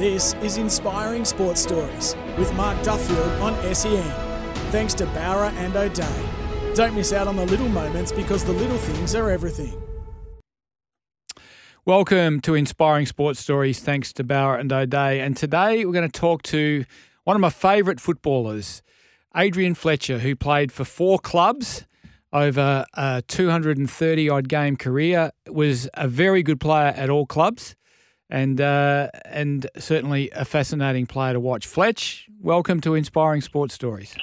This is Inspiring Sports Stories with Mark Duffield on SEN. Thanks to Bowra and O'Dea. Don't miss out on the little moments because the little things are everything. Welcome to Inspiring Sports Stories, thanks to Bowra and O'Dea. And today we're going to talk to one of my favourite footballers, Adrian Fletcher, who played for four clubs over a 230 odd game career, was a very good player at all clubs. And uh, and certainly a fascinating player to watch. Fletch, welcome to Inspiring Sports Stories.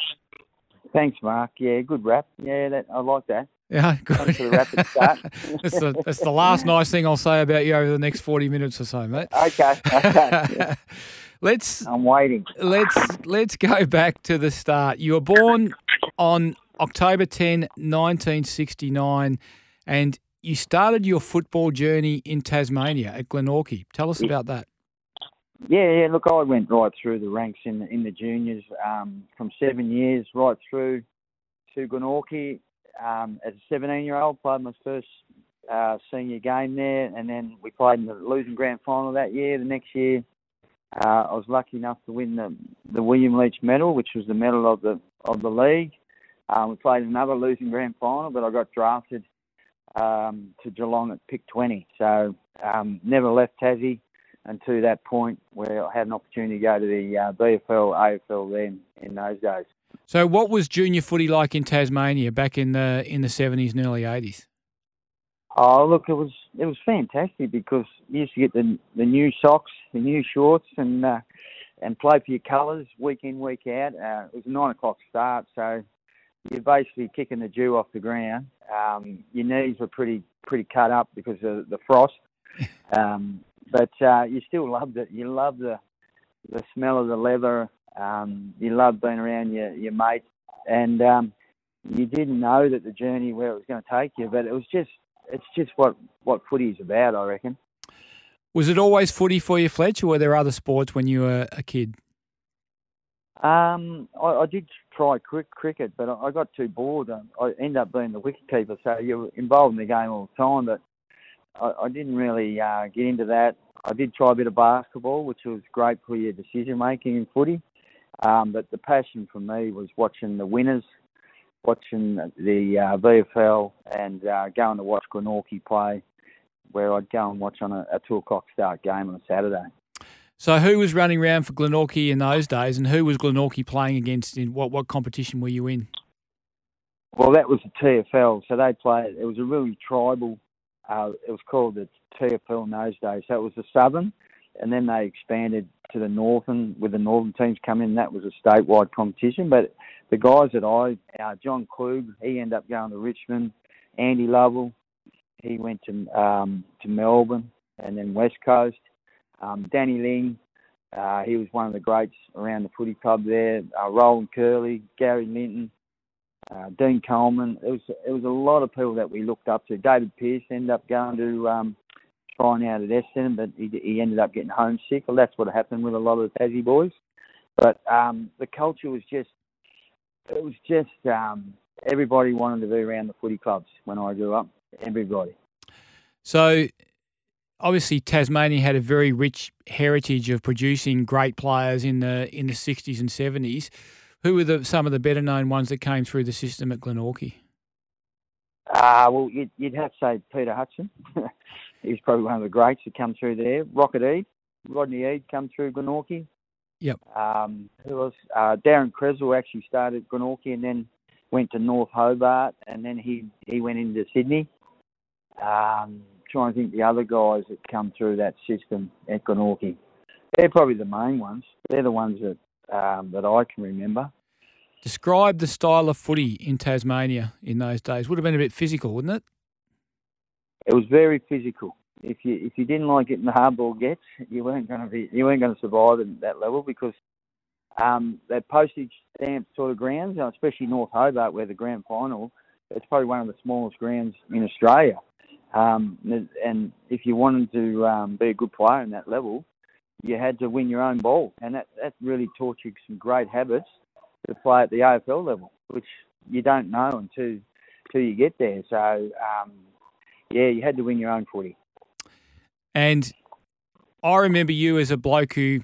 Thanks, Mark. Yeah, good rap. Yeah, that I like that. Yeah, good. Thanks for the rapid start. that's, the, that's the last nice thing I'll say about you over the next 40 minutes or so, mate. Okay, okay. Yeah. let's I'm waiting. let's let's go back to the start. You were born on October 10, 1969, and you started your football journey in Tasmania at Glenorchy. Tell us about that. Yeah, yeah. Look, I went right through the ranks in the, in the juniors um, from seven years right through to Glenorchy. Um, as a 17 year old, played my first uh, senior game there, and then we played in the losing grand final that year. The next year, uh, I was lucky enough to win the the William Leitch Medal, which was the medal of the of the league. Um, we played another losing grand final, but I got drafted um, to Geelong at pick 20. So um, never left Tassie until that point where I had an opportunity to go to the uh, VFL, AFL then in those days. So, what was junior footy like in Tasmania back in the in the 70s and early 80s? Oh, look, it was it was fantastic because you used to get the the new socks, the new shorts, and uh, and play for your colours week in week out. Uh, it was a nine o'clock start, so you're basically kicking the dew off the ground. Um, your knees were pretty pretty cut up because of the frost, um, but uh, you still loved it. You loved the the smell of the leather. Um, you loved being around your your mates, and um, you didn't know that the journey where it was going to take you, but it was just it's just what what footy is about, I reckon. Was it always footy for you, Fletch, or were there other sports when you were a kid? Um, I, I did try crick, cricket, but I, I got too bored. Um, I ended up being the wicket keeper, so you're involved in the game all the time. But I, I didn't really uh, get into that. I did try a bit of basketball, which was great for your decision making in footy. Um, but the passion for me was watching the winners, watching the uh, VFL, and uh, going to watch Glenorchy play, where I'd go and watch on a, a two o'clock start game on a Saturday. So, who was running around for Glenorchy in those days, and who was Glenorchy playing against? In what what competition were you in? Well, that was the TFL. So they played. It was a really tribal. Uh, it was called the TFL in those days. So it was the Southern, and then they expanded to the Northern with the Northern teams coming in. That was a statewide competition. But the guys that I, uh, John Klug, he ended up going to Richmond. Andy Lovell, he went to um, to Melbourne and then West Coast. Um, Danny Ling, uh, he was one of the greats around the footy club there. Uh, Roland Curley, Gary Linton, uh, Dean Coleman. It was it was a lot of people that we looked up to. David Pearce ended up going to um, trying out at Essendon, but he, he ended up getting homesick. Well, that's what happened with a lot of the Tassie boys. But um, the culture was just it was just um, everybody wanted to be around the footy clubs when I grew up. Everybody. So, obviously, Tasmania had a very rich heritage of producing great players in the in the sixties and seventies. Who were the, some of the better known ones that came through the system at Glenorchy? Uh, well, you'd, you'd have to say Peter Hudson. He's probably one of the greats that come through there. Rocket Eade, Rodney Eade come through Glenorchy. Yep. Um, who else? Uh, Daryn Cresswell actually started at Glenorchy and then went to North Hobart, and then he he went into Sydney. Um, trying to think the other guys that come through that system at Glenorchy. They're probably the main ones. They're the ones that um, that I can remember. Describe the style of footy in Tasmania in those days. Would have been a bit physical, wouldn't it? It was very physical. If you if you didn't like getting the hardball gets, you weren't going to be you weren't going to survive at that level because um, that postage stamp sort of grounds, especially North Hobart, where the grand final, it's probably one of the smallest grounds in Australia. Um, and if you wanted to um, be a good player in that level, you had to win your own ball, and that that really taught you some great habits to play at the AFL level, which you don't know until until you get there. So um, yeah, you had to win your own footy. And I remember you as a bloke who,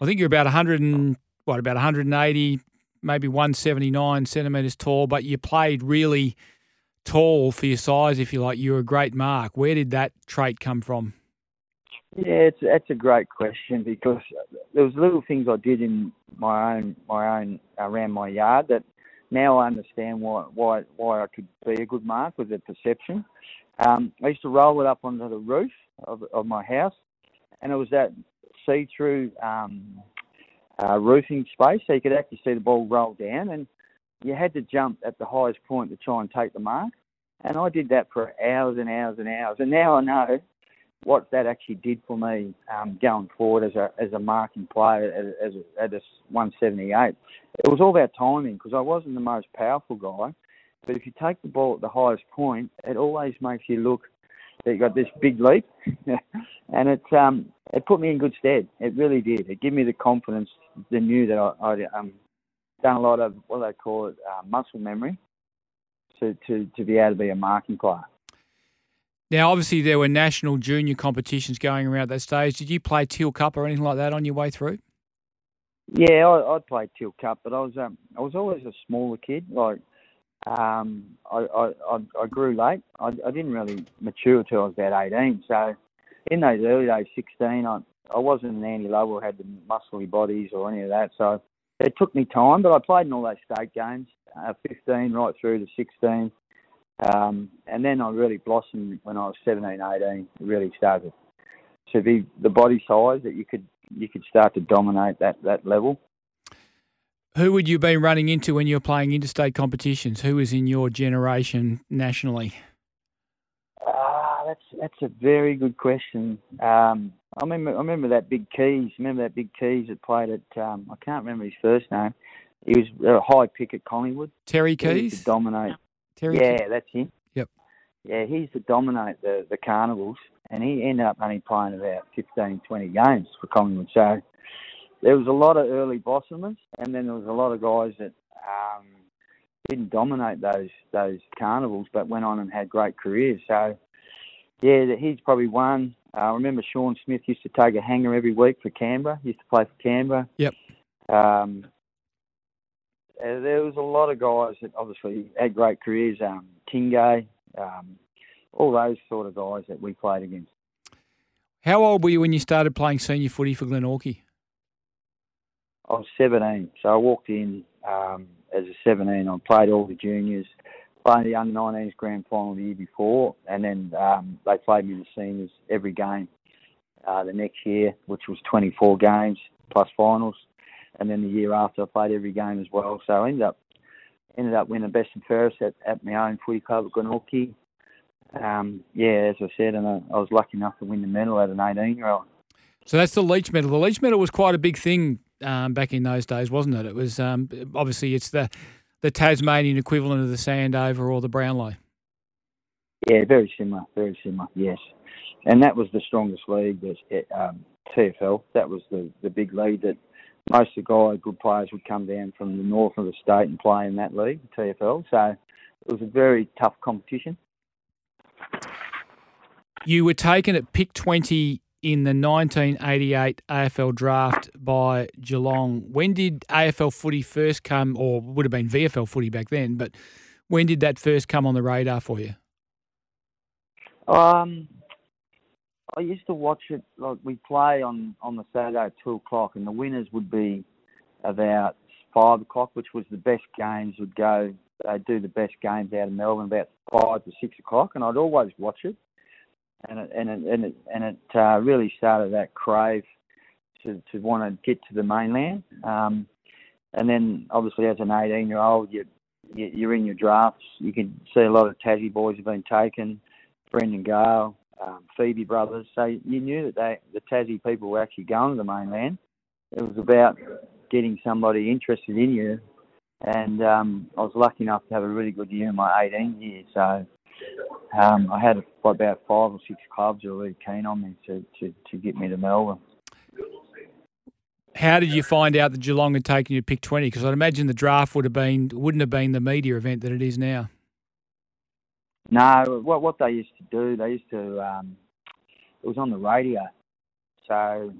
I think you're about 100 and what about 180, maybe 179 centimeters tall, but you played really tall for your size, if you like. You were a great mark. Where did that trait come from? Yeah, it's that's a great question because there was little things I did in my own my own around my yard that now I understand why why why I could be a good mark with the perception. Um, I used to roll it up onto the roof of, of my house, and it was that see-through um, uh, roofing space, so you could actually see the ball roll down, and you had to jump at the highest point to try and take the mark. And I did that for hours and hours and hours. And now I know what that actually did for me um, going forward as a as a marking player as, as a, at a 178. It was all about timing because I wasn't the most powerful guy, but if you take the ball at the highest point, it always makes you look that you got this big leap, and it um it put me in good stead. It really did. It gave me the confidence, the knew that I, I'd um, done a lot of what they call it uh, muscle memory, to, to to be able to be a marking player. Now, obviously, there were national junior competitions going around at that stage. Did you play Teal Cup or anything like that on your way through? Yeah, I, I played Teal Cup, but I was um, I was always a smaller kid. Like um, I, I, I grew late. I, I didn't really mature till I was about 18. So in those early days, 16, I, I wasn't an Andy Lovell, had the muscly bodies or any of that. So it took me time, but I played in all those state games, uh, 15 right through to 16. Um, and then I really blossomed when I was 17, 18. It really started to be the body size that you could you could start to dominate that, that level. Who would you be running into when you were playing interstate competitions? Who was in your generation nationally? Ah, that's that's a very good question. Um, I remember I remember that big Keys. Remember that big Keys that played at um, I can't remember his first name. He was a high pick at Collingwood. Terry Keys. dominate. Terry. Yeah, Keys. that's him. Yep. Yeah, he used to dominate the the carnivals, and he ended up only playing about 15, 20 games for Collingwood. So there was a lot of early blossomers, and then there was a lot of guys that um, didn't dominate those those carnivals, but went on and had great careers. So, yeah, he's probably one. Uh, I remember Shaun Smith used to take a hanger every week for Canberra. He used to play for Canberra. Yep. Um, uh, there was a lot of guys that obviously had great careers. Um, Tingay, um, all those sort of guys that we played against. How old were you when you started playing senior footy for Glenorchy? I was 17, so I walked in um, as a 17. I played all the juniors, played the under 19s grand final the year before, and then um, they played me the seniors every game uh, the next year, which was 24 games plus finals, and then the year after I played every game as well. So I ended up ended up winning best and fairest at, at my own footy club at Glenorchy. Um, yeah, as I said, and I, I was lucky enough to win the medal at an 18 year old. So that's the Leitch medal. The Leitch medal was quite a big thing um, back in those days, wasn't it? It was um, obviously it's the the Tasmanian equivalent of the Sandover or the Brownlow. Yeah, very similar, very similar. Yes, and that was the strongest league. Was um, TFL. That was the the big league that most of the guys, good players, would come down from the north of the state and play in that league, TFL. So it was a very tough competition. You were taken at pick 20 in the 1988 AFL draft by Geelong. When did AFL footy first come, or would have been VFL footy back then, but when did that first come on the radar for you? Um, I used to watch it. Like we play on on the Saturday at two o'clock, and the winners would be about five o'clock, which was the best games. Would go. They'd do the best games out of Melbourne about five to six o'clock, and I'd always watch it and it and it and it, and it uh, really started that crave to to want to get to the mainland. Um, and then obviously as an 18 year old, you, you you're in your drafts. You can see a lot of Tassie boys have been taken. Brendan Gale, um, Febey brothers. So you knew that they the Tassie people were actually going to the mainland. It was about getting somebody interested in you. And um, I was lucky enough to have a really good year in my 18 years. So um, I had about five or six clubs who were really keen on me to, to, to get me to Melbourne. How did you find out that Geelong had taken you to pick twenty? Because I'd imagine the draft would have been wouldn't have been the media event that it is now. No, what what they used to do, they used to um, it was on the radio. So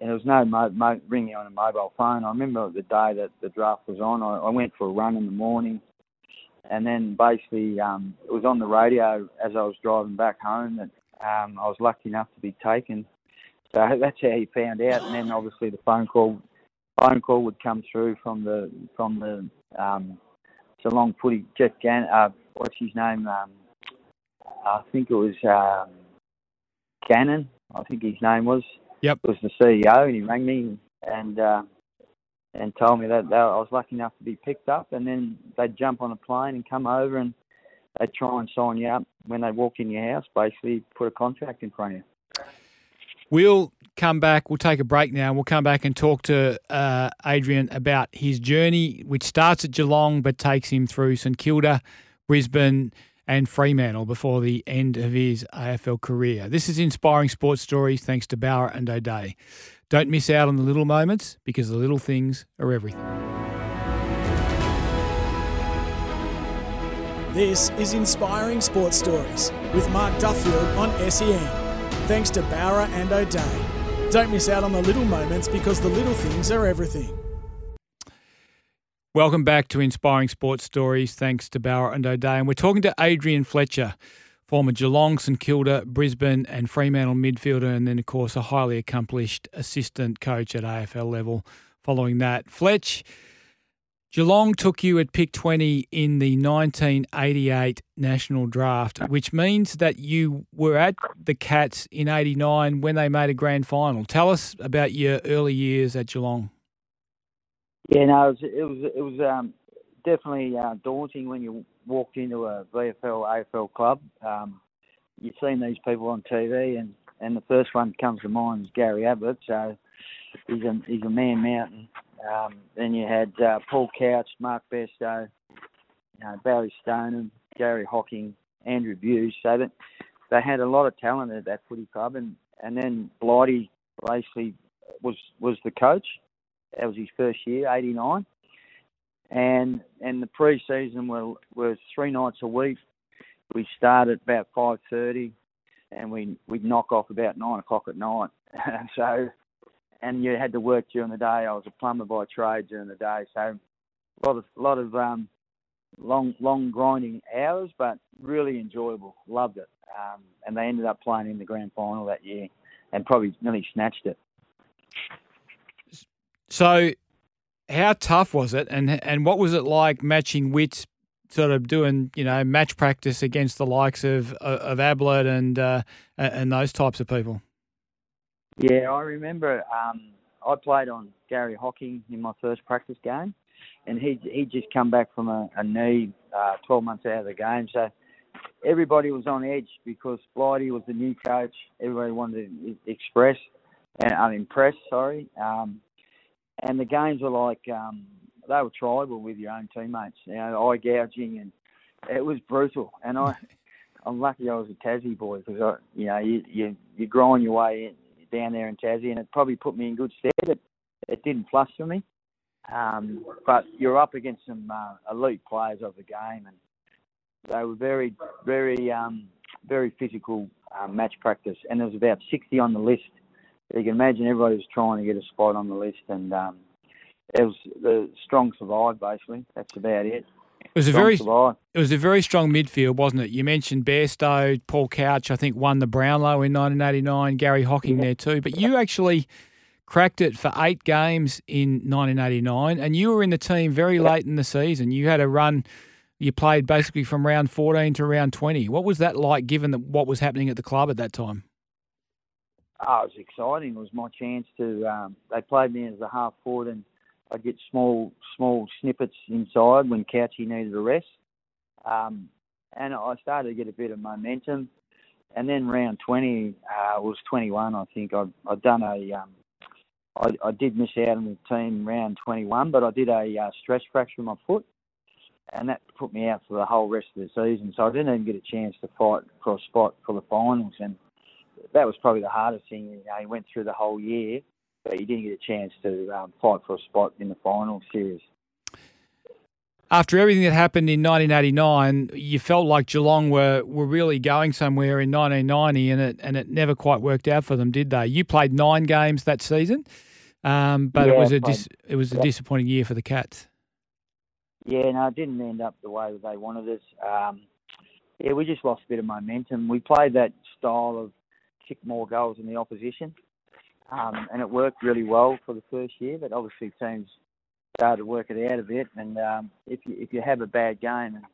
and there was no mo- mo- ringing on a mobile phone. I remember the day that the draft was on. I, I went for a run in the morning, and then basically um, it was on the radio as I was driving back home that um, I was lucky enough to be taken. So that's how he found out, and then obviously the phone call phone call would come through from the from the um, Geelong footy Jeff Gann. Uh, what's his name? Um, I think it was um, Gannon. I think his name was. Yep. Was the CEO, and he rang me and uh, and told me that, I was lucky enough to be picked up, and then they'd jump on a plane and come over and they'd try and sign you up when they walk in your house. Basically, put a contract in front of you. We'll come back. We'll take a break now. And we'll come back and talk to uh, Adrian about his journey, which starts at Geelong but takes him through St Kilda, Brisbane, and Fremantle before the end of his AFL career. This is Inspiring Sports Stories thanks to Bowra and O'Dea. Don't miss out on the little moments because the little things are everything. This is Inspiring Sports Stories with Mark Duffield on SEN. Thanks to Bowra and O'Dea. Don't miss out on the little moments because the little things are everything. Welcome back to Inspiring Sports Stories. Thanks to Bowra and O'Dea. And we're talking to Adrian Fletcher, former Geelong, St Kilda, Brisbane, and Fremantle midfielder, and then, of course, a highly accomplished assistant coach at AFL level following that. Fletch, Geelong took you at pick 20 in the 1988 national draft, which means that you were at the Cats in 89 when they made a grand final. Tell us about your early years at Geelong. Yeah, no, it was it was, it was um, definitely uh, daunting when you walked into a VFL AFL club. Um, you've seen these people on TV, and, and the first one that comes to mind is Gary Ablett. So he's a he's a man mountain. Um, then you had uh, Paul Couch, Mark Bairstow, you know, Barry Stoneham, Gary Hocking, Andrew Bews. So that they had a lot of talent at that footy club, and and then Blighty basically was was the coach. That was his first year, '89, and and the pre-season were was three nights a week. We started about five thirty, and we we'd knock off about nine o'clock at night. so, and you had to work during the day. I was a plumber by trade during the day, so a lot of lot of um, long long grinding hours, but really enjoyable. Loved it, um, and they ended up playing in the grand final that year, and probably nearly snatched it. So, how tough was it, and and what was it like matching wits, sort of doing you know match practice against the likes of of Ablett and uh, and those types of people? Yeah, I remember. Um, I played on Gary Hocking in my first practice game, and he he just come back from a, a knee, uh, 12 months out of the game. So everybody was on edge because Blighty was the new coach. Everybody wanted to express and uh, impress. Sorry. Um, and the games were like um, they were tribal with your own teammates, you know, eye gouging, and it was brutal. And I, I'm lucky I was a Tassie boy because I, you know, you you you grind your way in, down there in Tassie, and it probably put me in good stead. It, it didn't fluster me, um, but you're up against some uh, elite players of the game, and they were very, very, um, very physical um, match practice, and there was about 60 on the list you can imagine everybody was trying to get a spot on the list, and um, it was the strong survive basically. That's about it. It was strong a very it was a very strong midfield, wasn't it? You mentioned Bairstow, Paul Couch. I think won the Brownlow in 1989. Gary Hocking yeah. there too, but you actually cracked it for eight games in 1989, and you were in the team very late in the season. You had a run. You played basically from round 14 to round 20. What was that like, given what was happening at the club at that time? Oh, it was exciting. It was my chance to. Um, they played me as a half forward, and I'd get small small snippets inside when Couchy needed a rest. Um, and I started to get a bit of momentum. And then round 20 uh, was 21, I think. I'd, I'd done a. Um, I, I did miss out on the team round 21, but I did a uh, stress fracture in my foot, and that put me out for the whole rest of the season. So I didn't even get a chance to fight for a spot for the finals. And that was probably the hardest thing. You know, he went through the whole year, but he didn't get a chance to um, fight for a spot in the final series. after everything that happened in 1989, you felt like Geelong were, were really going somewhere in 1990, and it and it never quite worked out for them, did they? You played nine games that season, um, but Yeah, it was a dis, it was a disappointing year for the Cats. Yeah, no, it didn't end up the way that they wanted us. Um, yeah, we just lost a bit of momentum. We played that style of kick more goals than the opposition, um, and it worked really well for the first year. But obviously, teams started to work it out a bit. And um, if you if you have a bad game and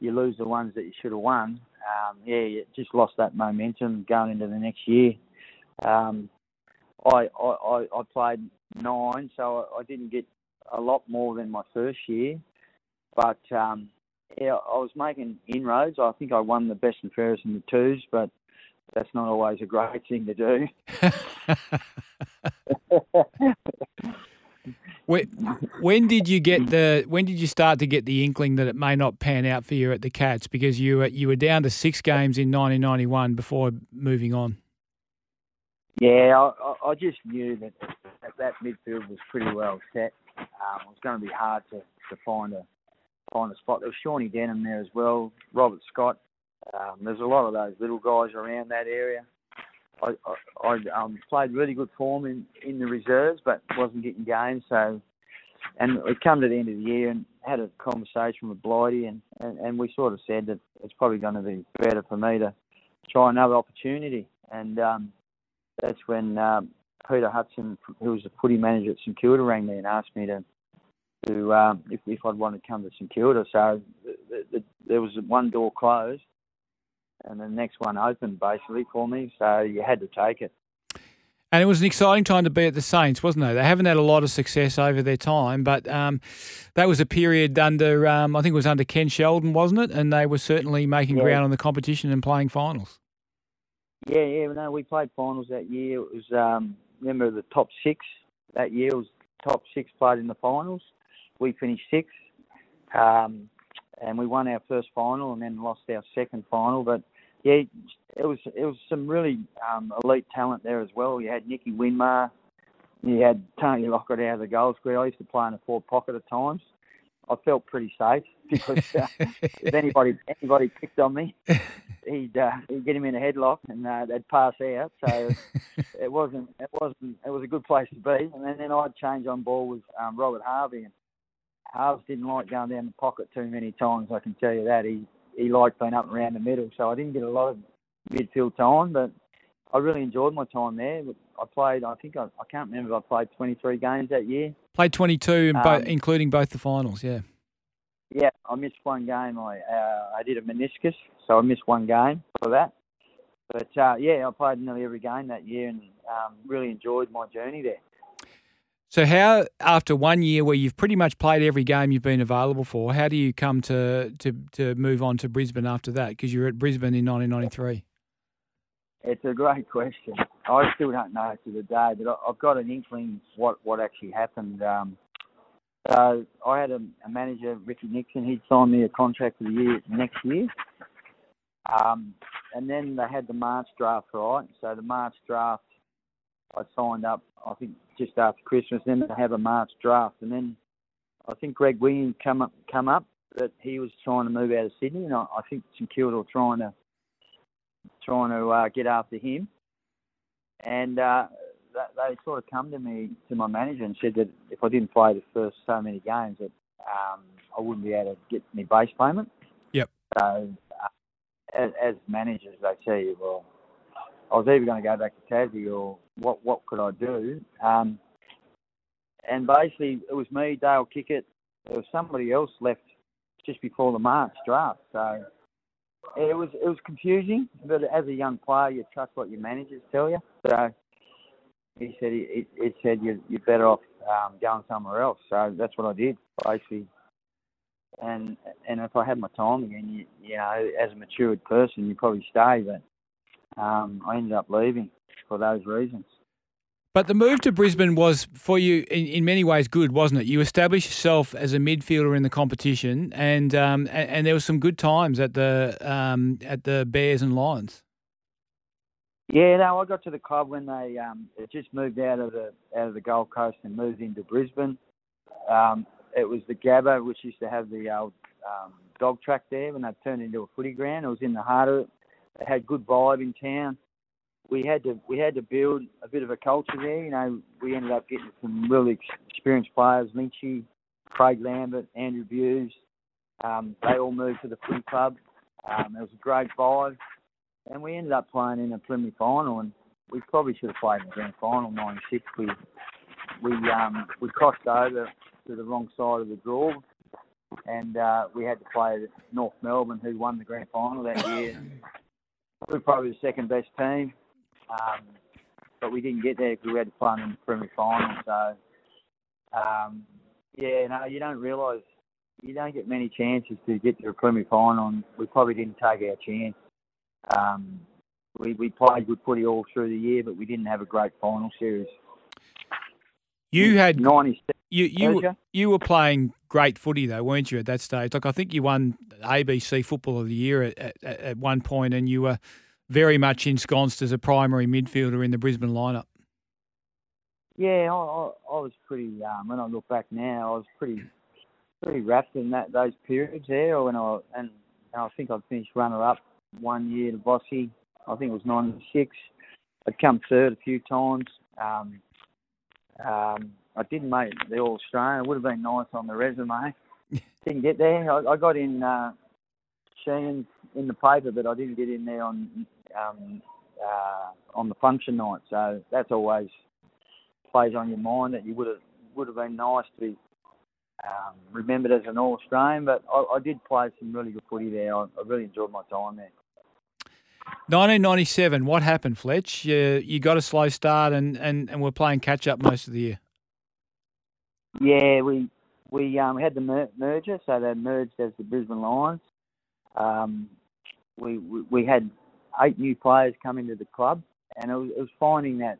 you lose the ones that you should have won, um, yeah, you just lost that momentum going into the next year. Um, I, I I played nine, so I, I didn't get a lot more than my first year. But um, yeah, I was making inroads. I think I won the best and fairest in the twos, but that's not always a great thing to do. when, when did you get the when did you start to get the inkling that it may not pan out for you at the Cats because you were you were down to six games in 1991 before moving on. Yeah, I, I- I just knew that that, that midfield was pretty well set. Um, it was going to be hard to, to find a find a spot. There was Shawnee Denham there as well, Robert Scott. Um, there's a lot of those little guys around that area. I, I, I um, played really good form in, in the reserves, but wasn't getting games. So, and we come to the end of the year and had a conversation with Blighty, and, and, and we sort of said that it's probably going to be better for me to try another opportunity. And um, that's when um, Peter Hudson, who was the footy manager at St Kilda, rang me and asked me to, to um, if, if I'd want to come to St Kilda. So the, the, the, there was one door closed, and the next one opened basically for me. So you had to take it. And it was an exciting time to be at the Saints, wasn't it? They haven't had a lot of success over their time, but um, that was a period under, um, I think it was under Ken Sheldon, wasn't it? And they were certainly making Yeah. ground on the competition and playing finals. Yeah, yeah. No, we played finals that year. It was um, remember the top six that year was top six played in the finals. We finished sixth, um, and we won our first final and then lost our second final. But yeah, it was it was some really um, elite talent there as well. You had Nicky Winmar, you had Tony Lockett out of the goal square. I used to play in a forward pocket at times. I felt pretty safe because uh, if anybody anybody picked on me, he'd uh, he'd get him in a headlock and uh, they'd pass out. So it wasn't it wasn't it was a good place to be. And then, then I'd change on ball with um, Robert Harvey, and Harves didn't like going down the pocket too many times. I can tell you that he he liked being up and around the middle. So I didn't get a lot of midfield time, but I really enjoyed my time there. I played. I think I, I can't remember. if I played 23 games that year. Played 22, in bo- Um, including both the finals, yeah. Yeah, I missed one game. I uh, I did a meniscus, so I missed one game for that. But uh, yeah, I played nearly every game that year and um, really enjoyed my journey there. So, how, after one year where you've pretty much played every game you've been available for, how do you come to, to, to move on to Brisbane after that? Because you were at Brisbane in 1993. It's a great question. I still don't know to the day, but I've got an inkling what what actually happened. Um, so I had a, a manager, Ricky Nixon. He'd signed me a contract for the year next year. Um, and then they had the March draft, right? So the March draft, I signed up. I think just after Christmas. Then they have a March draft, and then I think Greg Williams come up come up that he was trying to move out of Sydney, and I, I think St Kilda were trying to trying to uh, get after him. And uh, that, they sort of come to me, to my manager, and said that if I didn't play the first so many games, that um, I wouldn't be able to get my base payment. Yep. So, uh, as, as managers, they tell you, well, I was either going to go back to Tassie or what? What could I do? Um, and basically, it was me, Dale Kickett. There was somebody else left just before the March draft. So it was it was confusing, but as a young player, you trust what your managers tell you. So he said he, he said you you're better off um, going somewhere else. So that's what I did basically. And and if I had my time again, you you know, as a matured person, you probably stay. But um, I ended up leaving for those reasons. But the move to Brisbane was for you in, in many ways good, wasn't it? You established yourself as a midfielder in the competition, and um, and, and there were some good times at the um, at the Bears and Lions. Yeah, no, I got to the club when they um, it just moved out of the out of the Gold Coast and moved into Brisbane. Um, it was the Gabba, which used to have the old um, dog track there when they turned into a footy ground. It was in the heart of it. Had good vibe in town. We had to we had to build a bit of a culture there. You know, we ended up getting some really experienced players, Lynchy, Craig Lambert, Andrew Bews. Um, they all moved to the footy club. Um, it was a great vibe, and we ended up playing in a preliminary final, and we probably should have played in the grand final '96. We we um, we crossed over to the wrong side of the draw, and uh, we had to play North Melbourne, who won the grand final that year. We were probably the second best team, um, but we didn't get there because we had to play in the preliminary final. So, um, yeah, no, you don't realise you don't get many chances to get to a preliminary final, and we probably didn't take our chance. Um, we, we played good footy all through the year, but we didn't have a great final series. You had 97 you you you were playing great footy though, weren't you? At that stage, like I think you won ABC Football of the Year at, at, at one point, and you were very much ensconced as a primary midfielder in the Brisbane lineup. Yeah, I, I, was pretty. Um, when I look back now, I was pretty pretty wrapped in that those periods there. When I and I think I finished runner up one year to Bossy. I think it was '96. I'd come third a few times. Um, um, I didn't make the All Australian. It would have been nice on the resume. didn't get there. I, I got in uh, Sheahan in the paper, but I didn't get in there on um, uh, on the function night. So that's always plays on your mind that you would have would have been nice to be um, remembered as an All Australian. But I, I, did play some really good footy there. I, I really enjoyed my time there. 1997, what happened, Fletch? You, you got a slow start and, and, and we're playing catch up most of the year. Yeah, we we um, had the mer- merger, so they merged as the Brisbane Lions. Um, we, we, we had eight new players come into the club, and it was, it was finding that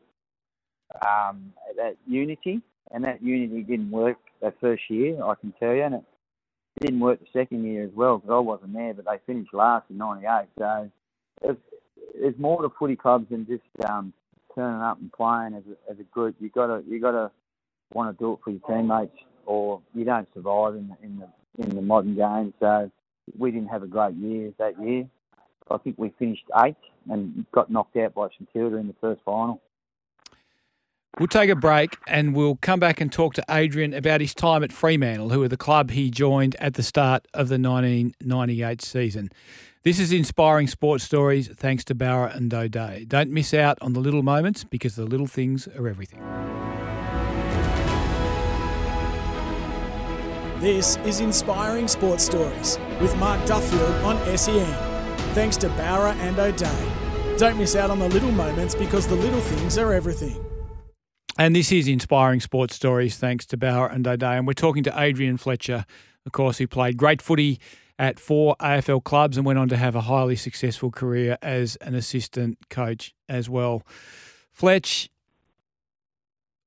um, that unity, and that unity didn't work that first year, I can tell you, and it didn't work the second year as well because I wasn't there, but they finished last in '98. So there's, there's more to footy clubs than just um, turning up and playing as a, as a group. You gotta you gotta want to do it for your teammates, or you don't survive in the, in the in the modern game. So we didn't have a great year that year. I think we finished eighth and got knocked out by St Kilda in the first final. We'll take a break and we'll come back and talk to Adrian about his time at Fremantle, who are the club he joined at the start of the 1998 season. This is Inspiring Sports Stories thanks to Bowra and O'Dea. Don't miss out on the little moments because the little things are everything. This is Inspiring Sports Stories with Mark Duffield on SEN. Thanks to Bowra and O'Dea. Don't miss out on the little moments because the little things are everything. And this is Inspiring Sports Stories thanks to Bowra and O'Dea. And we're talking to Adrian Fletcher, of course, who played great footy at four AFL clubs and went on to have a highly successful career as an assistant coach as well. Fletch,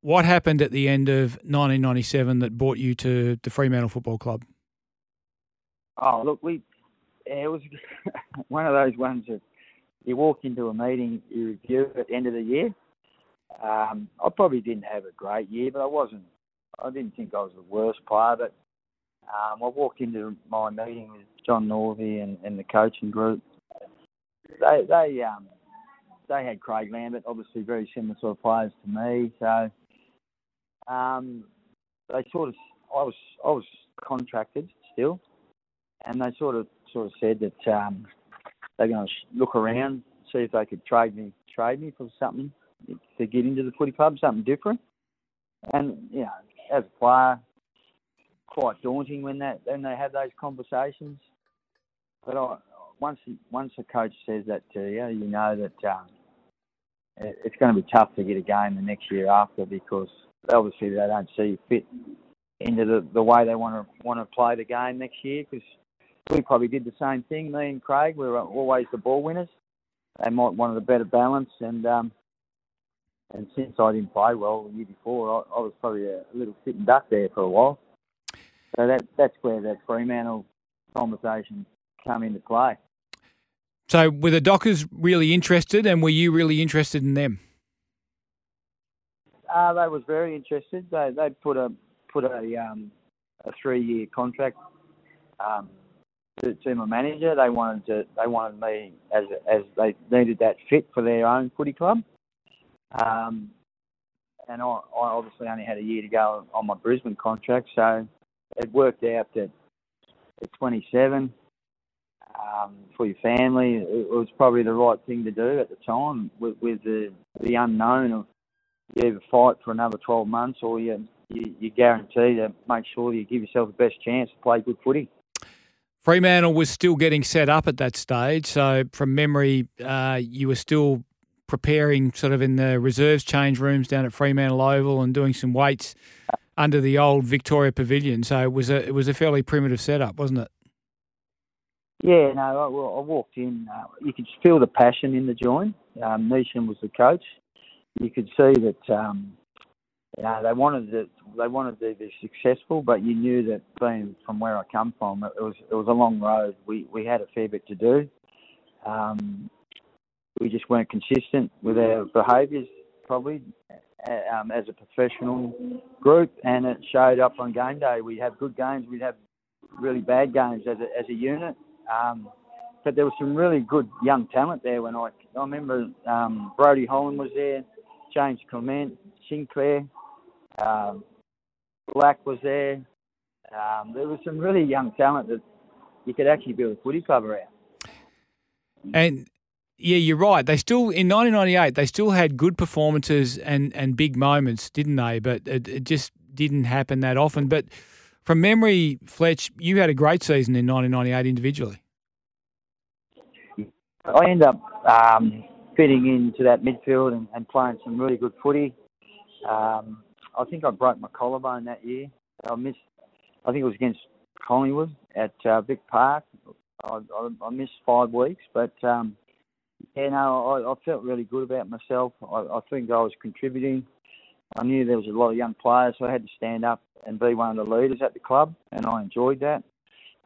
what happened at the end of 1997 that brought you to the Fremantle Football Club? Oh, look, we it was one of those ones that you walk into a meeting, you review at the end of the year. Um, I probably didn't have a great year, but I wasn't. I didn't think I was the worst player, but um, I walked into my meeting with John Northey and, and the coaching group. They they um, they had Craig Lambert, obviously very similar sort of players to me. So um, they sort of, I was, I was contracted still, and they sort of, sort of said that um, they're going to look around, see if they could trade me, trade me for something to get into the footy club, something different. And you know, as a player, quite daunting when that when they have those conversations. But I, once once a coach says that to you, you know that um, it's going to be tough to get a game the next year after because obviously they don't see fit into the, the way they want to want to play the game next year because we probably did the same thing. Me and Craig, we were always the ball winners. They might wanted a better balance, and um, and since I didn't play well the year before, I, I was probably a, little sitting duck there for a while. So that that's where that Fremantle conversation come into play. So were the Dockers really interested, and were you really interested in them? Uh, they was very interested. They they put a put a um, a three-year contract um, to, to my manager. They wanted to, they wanted me as as they needed that fit for their own footy club. Um, and I, I obviously only had a year to go on my Brisbane contract, so it worked out that at 27 um, for your family, it was probably the right thing to do at the time with, with the the unknown of you either fight for another 12 months or you, you you guarantee to make sure you give yourself the best chance to play good footy. Fremantle was still getting set up at that stage, so from memory, uh, you were still preparing sort of in the reserves change rooms down at Fremantle Oval and doing some weights under the old Victoria Pavilion. So it was a it was a fairly primitive setup, wasn't it? Yeah, no, I, I walked in. Uh, you could feel the passion in the joint. Um, Neesham was the coach. You could see that um, you know, they wanted to they wanted to be successful, but you knew that being from where I come from, it was it was a long road. We we had a fair bit to do. Um, we just weren't consistent with our behaviours, probably um, as a professional group, and it showed up on game day. We'd have good games, we'd have really bad games as a, as a unit. Um, but there was some really good young talent there when I I remember um, Brodie Holland was there, James Clement, Sinclair, um, Black was there. Um, there was some really young talent that you could actually build a footy club around. And yeah, you're right. They still in 1998 they still had good performances and and big moments, didn't they? But it, it just didn't happen that often. But from memory, Fletch, you had a great season in 1998 individually. I ended up um, fitting into that midfield and, and, playing some really good footy. Um, I think I broke my collarbone that year. I missed. I think it was against Collingwood at uh, Vic Park. I, I, I, missed five weeks, but um, yeah, no, I, I felt really good about myself. I, I think I was contributing. I knew there was a lot of young players, so I had to stand up and be one of the leaders at the club, and I enjoyed that.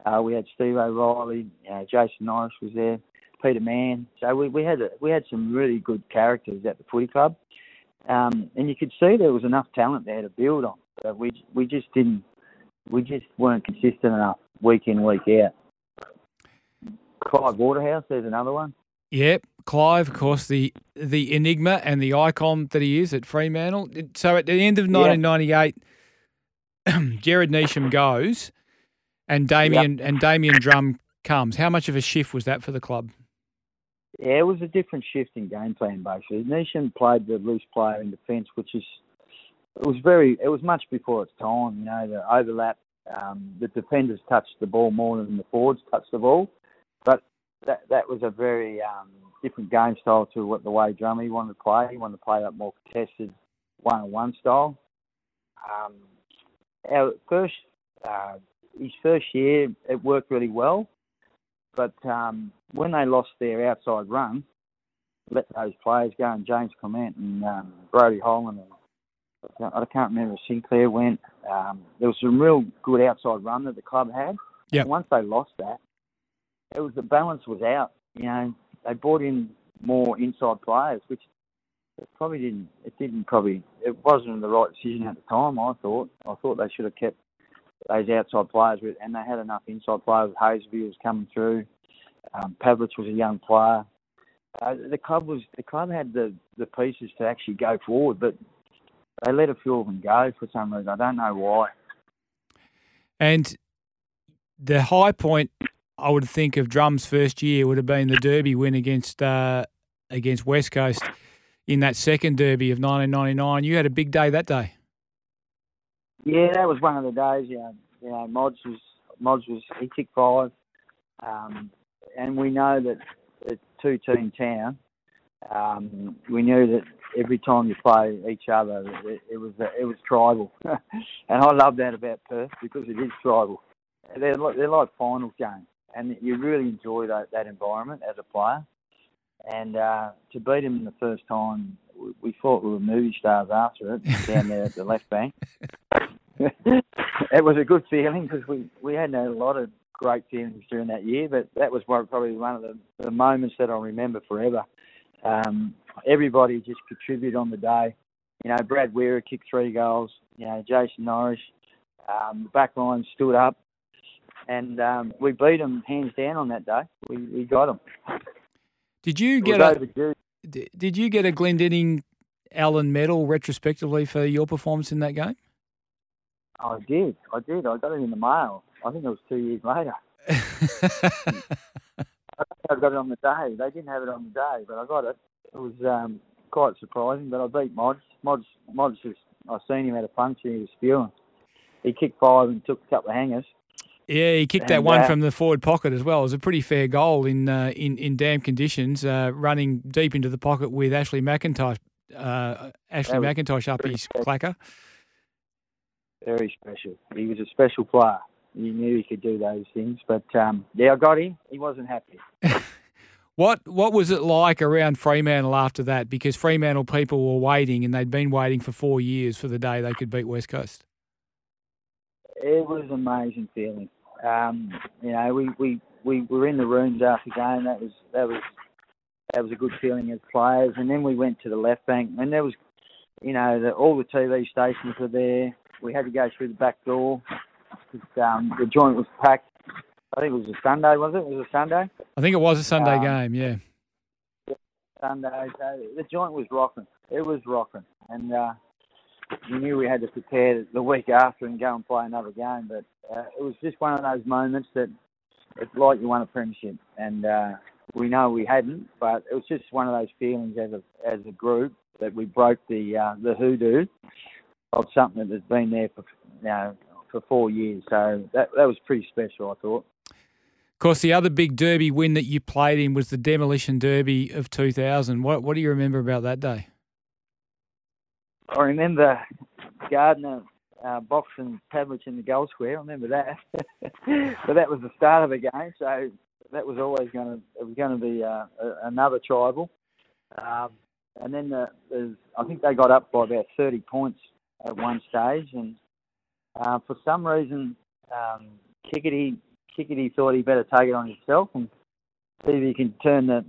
Uh, we had Steve O'Reilly, uh, Jason Norris was there, Peter Mann. So we, we had a, we had some really good characters at the footy club, um, and you could see there was enough talent there to build on. But we we just didn't we just weren't consistent enough week in week out. Clive Waterhouse, there's another one. Yep, Clive, of course, the the enigma and the icon that he is at Fremantle. So at the end of 1998, yeah. Gerard Neesham goes, and Damien yep. and Damien Drum comes. How much of a shift was that for the club? Yeah, it was a different shift in game plan basically. Neesham played the loose player in defence, which is it was very it was much before its time. You know, the overlap, um, the defenders touched the ball more than the forwards touched the ball, but that that was a very um, different game style to what the way Drummy wanted to play. He wanted to play that more contested one-on-one style. Um, our first uh, his first year, it worked really well. But um, when they lost their outside run, let those players go, and James Clement and um, Brodie Holland and I can't remember if Sinclair went. Um, there was some real good outside run that the club had. Yeah. Once they lost that, it was the balance was out. You know, they brought in more inside players, which it probably didn't. It didn't probably. It wasn't the right decision at the time. I thought. I thought they should have kept those outside players, with, and they had enough inside players. Hasleby was coming through. Um, Pavlich was a young player. Uh, the club was the club had the the pieces to actually go forward, but they let a few of them go for some reason. I don't know why. And the high point, I would think, of Drum's first year would have been the Derby win against uh, against West Coast in that second Derby of 1999. You had a big day that day. Yeah, that was one of the days. You know, you know Mods was Mods was he kicked five, um, and we know that it's two-team town. Um, we knew that every time you play each other, it, it was it was tribal, and I love that about Perth because it is tribal. They're like, they're like finals games, and you really enjoy that, that environment as a player. And uh, to beat them in the first time, we, we thought we were movie stars after it down there at the left bank. it was a good feeling because we, we had a lot of great feelings during that year, but that was probably one of the, the moments that I'll remember forever. Um, everybody just contributed on the day. You know, Brad Wira kicked three goals. You know, Jason Norris, Um, the back line stood up, and um, we beat them hands down on that day. We, we got them. Did you get a Did you get a Glendinning Allan medal retrospectively for your performance in that game? I did. I did. I got it in the mail. I think it was two years later. I got it on the day. They didn't have it on the day, but I got it. It was um, quite surprising, but I beat Mods. Mods, Mods was, I seen him at a function. He was spewing. He kicked five and took a couple of hangers. Yeah, he kicked and, that one uh, from the forward pocket as well. It was a pretty fair goal in uh, in in damp conditions, uh, running deep into the pocket with Ashley McIntosh. Uh, Ashley McIntosh up his clacker. Very special. He was a special player. You knew he could do those things, but um, yeah, I got him. He wasn't happy. what what was it like around Fremantle after that? Because Fremantle people were waiting, and they'd been waiting for four years for the day they could beat West Coast. It was an amazing feeling. Um, you know, we, we, we were in the rooms after the game. That was that was that was a good feeling as players. And then we went to the left bank, and there was, you know, the, all the TV stations were there. We had to go through the back door. Um, the joint was packed. I think it was a Sunday, was it? It was a Sunday. I think it was a Sunday um, game. Yeah. Sunday. So the joint was rocking. It was rocking, and uh, we knew we had to prepare the week after and go and play another game. But uh, it was just one of those moments that it's like you won a premiership, and uh, we know we hadn't, but it was just one of those feelings as a as a group that we broke the uh, the hoodoo of something that has been there for you know for four years. So that that was pretty special, I thought. Of course, the other big Derby win that you played in was the Demolition Derby of 2000. What what do you remember about that day? I remember Gardiner uh, boxing Pavlich in the goal square. I remember that. but that was the start of the game, so that was always going to it was going to be uh, another tribal. Um, and then the, I think they got up by about 30 points at one stage, and uh, for some reason, um, Kickety Kickety thought he better take it on himself and see if he can turn the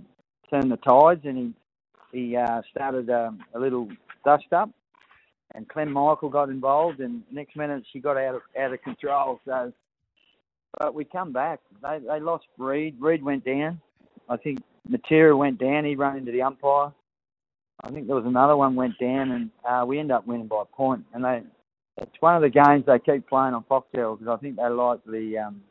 turn the tides, and he he uh, started um, a little dust up, and Clem Michael got involved, and next minute she got out of out of control. So, but we come back. They they lost Reed. Reed went down. I think Matera went down. He ran into the umpire. I think there was another one went down, and uh, we end up winning by a point. And they, it's one of the games they keep playing on Foxtel because I think they like the um,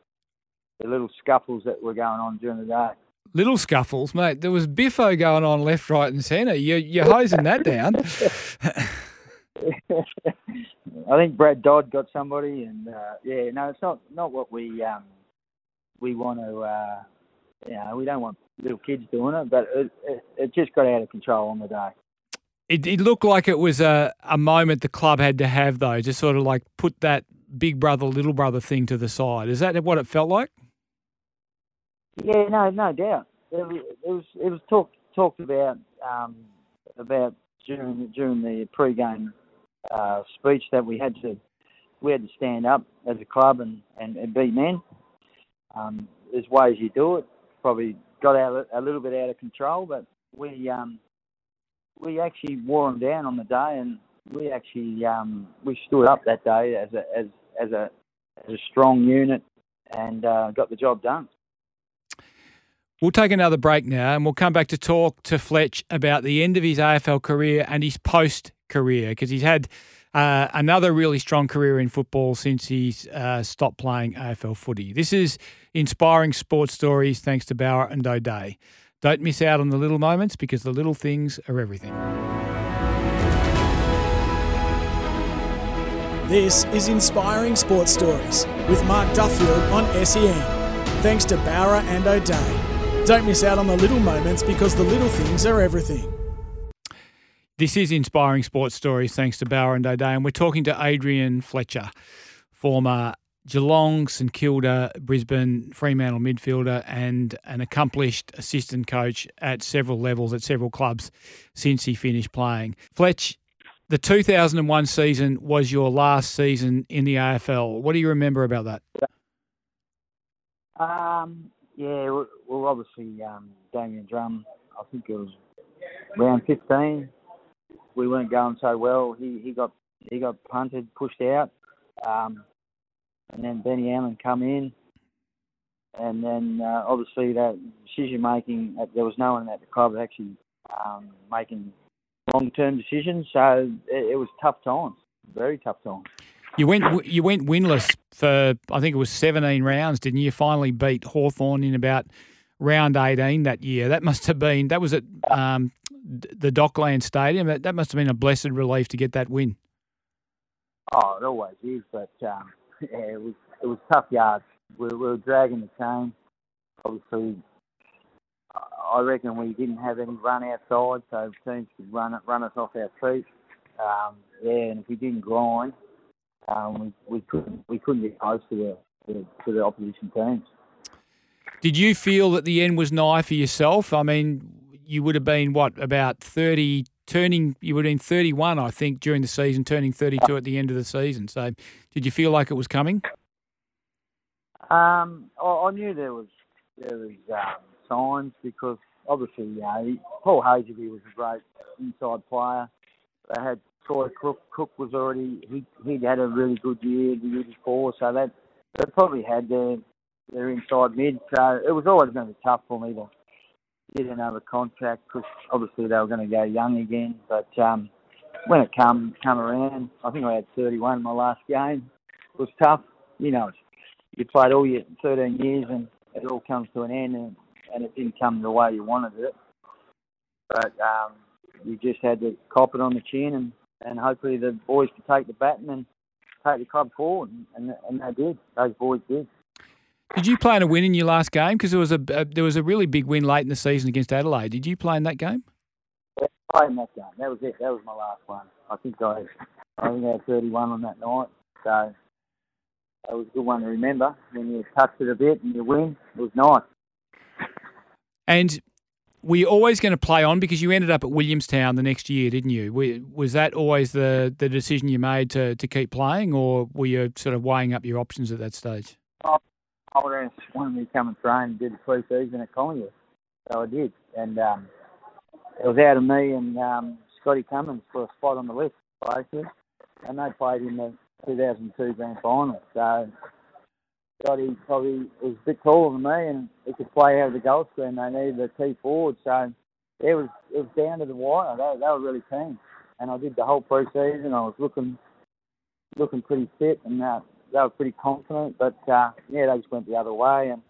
the little scuffles that were going on during the day. Little scuffles, mate. There was biffo going on left, right, and centre. You, you're hosing that down. I think Brad Dodd got somebody, and uh, yeah, no, it's not not what we um, we want to. Uh, you know, we don't want little kids doing it, but it, it, it just got out of control on the day. It, it looked like it was a, a moment the club had to have, though, to sort of like put that big brother, little brother thing to the side. Is that what it felt like? Yeah, no, no doubt. It was it was, it was talked talked about um, about during during the pre-game uh, speech that we had to we had to stand up as a club and, and, and be men. Um, there's ways you do it. Probably got out a little bit out of control, but we um, we actually wore them down on the day, and we actually um, we stood up that day as a as as a as a strong unit and uh, got the job done. We'll take another break now and we'll come back to talk to Fletch about the end of his AFL career and his post career because he's had uh, another really strong career in football since he's uh, stopped playing AFL footy. This is inspiring sports stories thanks to Bowra and O'Dea. Don't miss out on the little moments because the little things are everything. This is Inspiring Sports Stories with Mark Duffield on SEN. Thanks to Bowra and O'Dea. Don't miss out on the little moments because the little things are everything. This is Inspiring Sports Stories, thanks to Bowra and O'Dea, and we're talking to Adrian Fletcher, former Geelong, St Kilda, Brisbane, Fremantle midfielder, and an accomplished assistant coach at several levels at several clubs since he finished playing. Fletch, the 2001 season was your last season in the AFL. What do you remember about that? Um, yeah, well, obviously, um, Damian Drum, I think it was round 15 we weren't going so well. He he got he got punted, pushed out. Um, and then Benny Allan come in, and then uh, obviously that decision making. There was no one at the club actually um, making long term decisions, so it, it was tough times, very tough times. You went you went winless for I think it was 17 rounds, didn't you? You finally beat Hawthorn in about round 18 that year. That must have been that was at um, the Dockland Stadium. That, that must have been a blessed relief to get that win. Oh, it always is, but um, yeah, it was it was tough yards. We, we were dragging the chain. Obviously, I- reckon we didn't have any run outside, so teams could run it, run us off our feet. Um, yeah, and if we didn't grind, um, we, we couldn't we couldn't get close to the, to, to the opposition teams. Did you feel that the end was nigh for yourself? I mean, you would have been what about 30 turning you would have been 31 I think during the season turning 32 at the end of the season. So, did you feel like it was coming? Um, I, I knew there was there was um, signs because obviously, you know, Paul Hasleby was a great inside player. They had Troy Cook. Cook was already he he'd had a really good year the year before, so that they probably had their their inside mid. So it was always going to be tough for me to get another contract because obviously they were going to go young again. But um, when it come come around, I think I had 31 in my last game. It was tough, you know. You played all your 13 years and it all comes to an end and, and it didn't come the way you wanted it. But um, you just had to cop it on the chin and, and hopefully the boys could take the baton and take the club forward. And, and they did. Those boys did. Did you plan a win in your last game? Because there was a, a there was a really big win late in the season against Adelaide. Did you play in that game? Played in that game. That was it. That was my last one. I think I, I think I had 31 on that night. So that was a good one to remember. When you touch it a bit and you win, it was nice. And were you always going to play on because you ended up at Williamstown the next year, didn't you? Was that always the, the decision you made to, to keep playing, or were you sort of weighing up your options at that stage? Oh, Holders wanted me to come and train and do the pre-season at Collingwood. So I did. And um, it was out of me and um, Scotty Cummins for a spot on the list, basically. And they played in the 2002 grand final. So Scotty probably was a bit taller than me and he could play out of the goal screen. They needed a key forward. So it was it was down to the wire. They, they were really keen. And I did the whole pre-season. I was looking looking pretty fit and uh, they were pretty confident. But uh, yeah, they just went the other way, and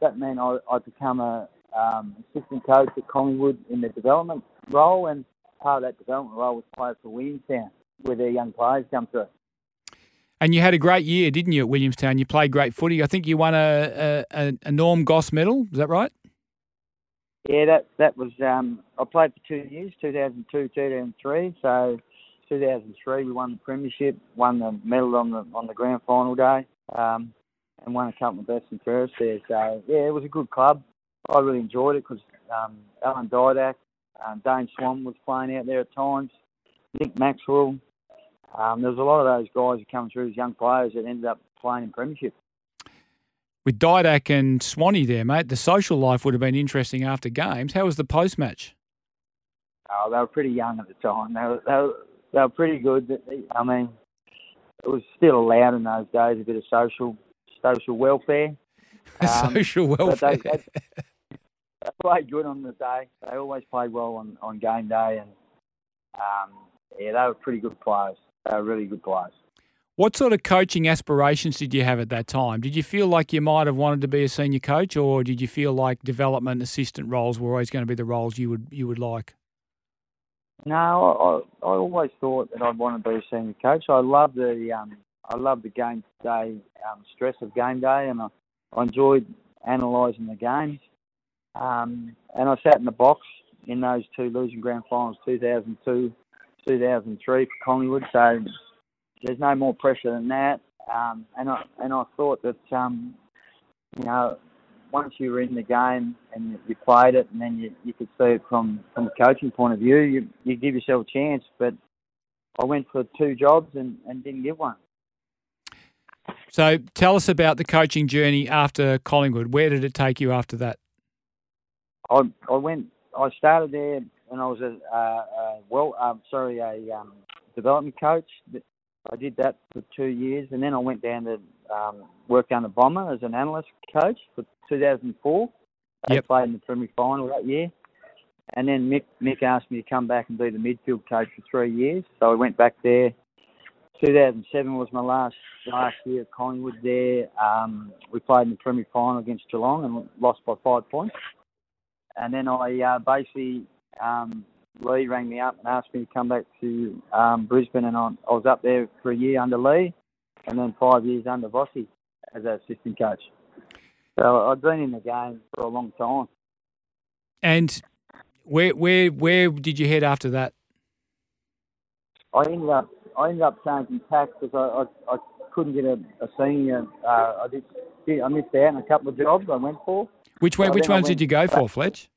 that meant I, I'd become a um, assistant coach at Collingwood in the development role, and part of that development role was play for Williamstown, where their young players come through. And you had a great year, didn't you, at Williamstown? You played great footy. I think you won a, a, a- a Norm Goss medal. Is that right? Yeah, that that was. Um, I played for two years, 2002, 2003. So 2003, we won the premiership, won the medal on the on the grand final day, um, and won a couple of best and fairest there. So yeah, it was a good club. I really enjoyed it because um, Alan Didak, um, Dane Swan was playing out there at times, Nick Maxwell. Um, there was a lot of those guys who come through as young players that ended up playing in premiership. With Didak and Swanee there, mate, the social life would have been interesting after games. How was the post match? Oh, they were pretty young at the time. They were, they were, they were pretty good. I mean, it was still allowed in those days a bit of social social welfare. Um, social welfare. they, they, they played good on the day. They always played well on, on game day, and um, yeah, they were pretty good players. They were really good players. What sort of coaching aspirations did you have at that time? Did you feel like you might have wanted to be a senior coach, or did you feel like development assistant roles were always going to be the roles you would you would like? No, I, I always thought that I'd want to be a senior coach. I love the um, I love the game day um, stress of game day, and I, I enjoyed analysing the games. Um, and I sat in the box in those two losing grand finals, 2002, 2003 for Collingwood. So there's no more pressure than that. Um, and I and I thought that um, you know once you were in the game and you, played it, and then you, you could see it from from a coaching point of view, you you give yourself a chance. But I went for two jobs and, and didn't get one. So tell us about the coaching journey after Collingwood. Where did it take you after that? I I went. I started there and I was a, a, a well, um, sorry, a um, development coach. I did that for two years, and then I went down to um, worked under Bomber as an analyst coach for 2004. They Yep. played in the Premier Final that year. And then Mick, Mick asked me to come back and be the midfield coach for three years. So I went back there. 2007 was my last last year at Collingwood there. Um, we played in the Premier Final against Geelong and lost by five points. And then I uh, basically, um, Lee rang me up and asked me to come back to um, Brisbane, and I, I was up there for a year under Lee, and then five years under Vossi as an assistant coach. So I've been in the game for a long time. And where where where did you head after that? I ended up I ended up changing tack because I, I, I couldn't get a, a senior. Uh, I did, I missed out on a couple of jobs I went for. Which way, Well, which ones did you go for, Fletch?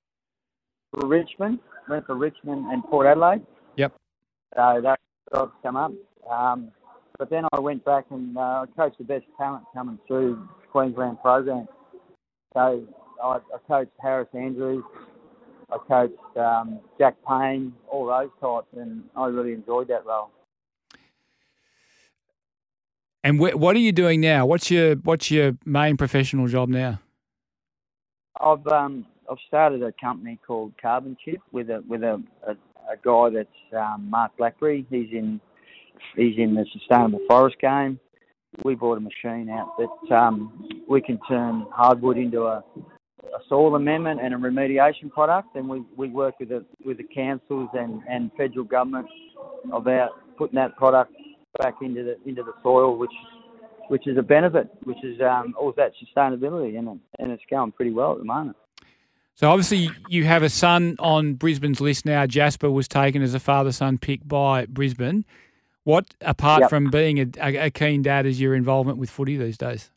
For Richmond, went for Richmond and Port Adelaide. Yep. So that jobs come up. Um, but then I went back and uh, I coached the best talent coming through Queensland program. So I, I coached Harris Andrews, I coached um, Jack Payne, all those types, and I really enjoyed that role. And wh- what are you doing now? What's your what's your main professional job now? I've um I've started a company called Carbon Chip with a with a, a, a guy that's um, Mark Blackberry. He's in he's in the sustainable forest game. We bought a machine out that um, we can turn hardwood into a, a soil amendment and a remediation product, and we, we work with the with the councils and, and federal government about putting that product back into the into the soil, which which is a benefit, which is um, all that sustainability, and and it's going pretty well at the moment. So obviously you have a son on Brisbane's list now. Jasper was taken as a father-son pick by Brisbane. What, apart Yep. from being a, a, a keen dad, is your involvement with footy these days?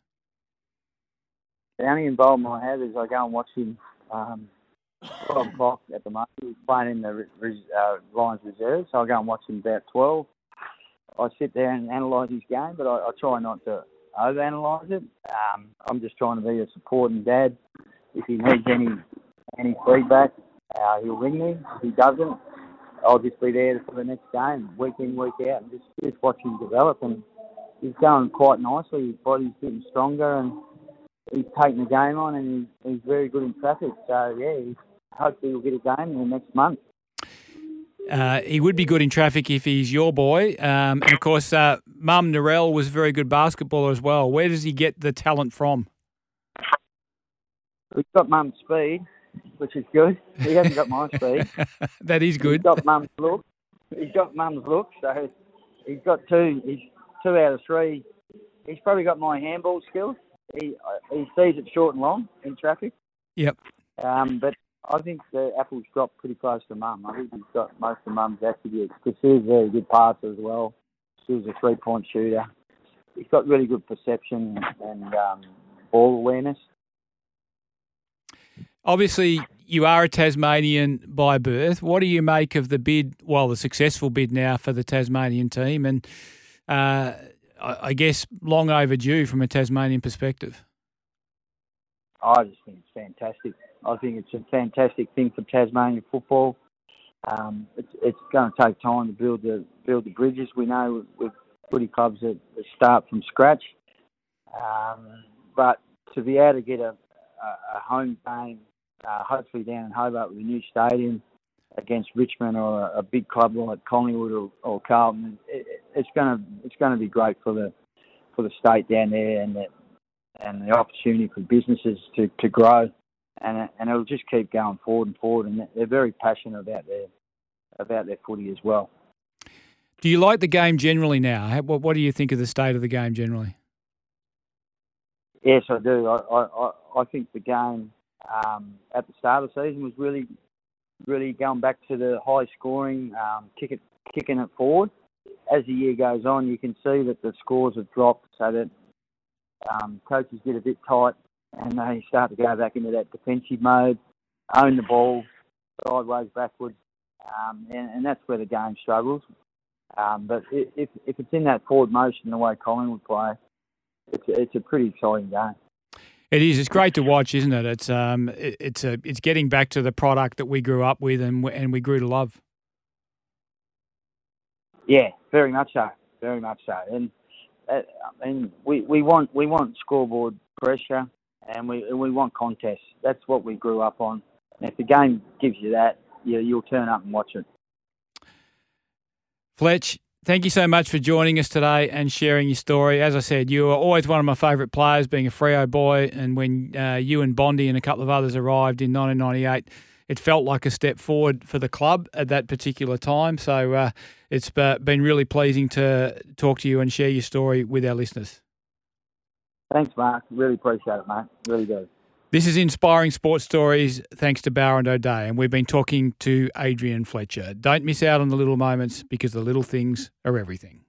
The only involvement I have is I go and watch him um, 12 o'clock at the moment. He's playing in the uh, Lions Reserve, so I go and watch him about 12. I sit there and analyse his game, but I, I try not to overanalyse it. Um, I'm just trying to be a supporting dad. If he needs any any feedback, uh, he'll ring me. If he doesn't, I'll just be there for the next game, week in, week out, and just, just watch him develop. And he's going quite nicely. His body's getting stronger, and he's taking the game on, and he's, he's very good in traffic. So yeah, he's, hopefully he'll get a game in the next month. Uh, he would be good in traffic if he's your boy. Um, and of course, uh, Mum Narelle was a very good basketballer as well. Where does he get the talent from? We've got mum's speed, which is good. He hasn't got my speed. that is good. He's got mum's look. He's got mum's look, so he's got two. He's two out of three. He's probably got my handball skills. He he sees it short and long in traffic. Yep. Um, but I think the apples dropped pretty close to mum. I think he's got most of mum's attributes because she's a very good passer as well. She was a three-point shooter. He's got really good perception and um, ball awareness. Obviously, you are a Tasmanian by birth. What do you make of the bid? Well, the successful bid now for the Tasmanian team, and uh, I, guess long overdue from a Tasmanian perspective. I just think it's fantastic. I think it's a fantastic thing for Tasmanian football. Um, it's it's going to take time to build the build the bridges. We know with footy clubs that, that start from scratch, um, but to be able to get a, a, a home game, uh, hopefully down in Hobart with a new stadium against Richmond or a, a big club like Collingwood or, or Carlton, it, it, it's going to it's going to be great for the for the state down there and the and the opportunity for businesses to, to grow, and and it'll just keep going forward and forward. And they're very passionate about their about their footy as well. Do you like the game generally now? What, what do you think of the state of the game generally? Yes, I do. I, I- I think the game um, at the start of the season was really really going back to the high scoring, um, kick it, kicking it forward. As the year goes on, you can see that the scores have dropped, so that um, coaches get a bit tight and they start to go back into that defensive mode, own the ball, sideways, backwards, um, and, and that's where the game struggles. Um, but if if it's in that forward motion, the way Collingwood play, it's it's a pretty exciting game. It is. It's great to watch, isn't it? It's um, it, it's a, it's getting back to the product that we grew up with and we- and we grew to love. Yeah, very much so. Very much so. And I mean, we, we want we want scoreboard pressure, and we and we want contests. That's what we grew up on. And if the game gives you that, you, you'll turn up and watch it. Fletch, thank you so much for joining us today and sharing your story. As I said, you are always one of my favourite players, being a Freo boy. And when uh, you and Bondi and a couple of others arrived in 1998, it felt like a step forward for the club at that particular time. So uh, it's been really pleasing to talk to you and share your story with our listeners. Thanks, Mark. Really appreciate it, mate. Really do. This is Inspiring Sports Stories thanks to Bowra and O'Dea, and we've been talking to Adrian Fletcher. Don't miss out on the little moments because the little things are everything.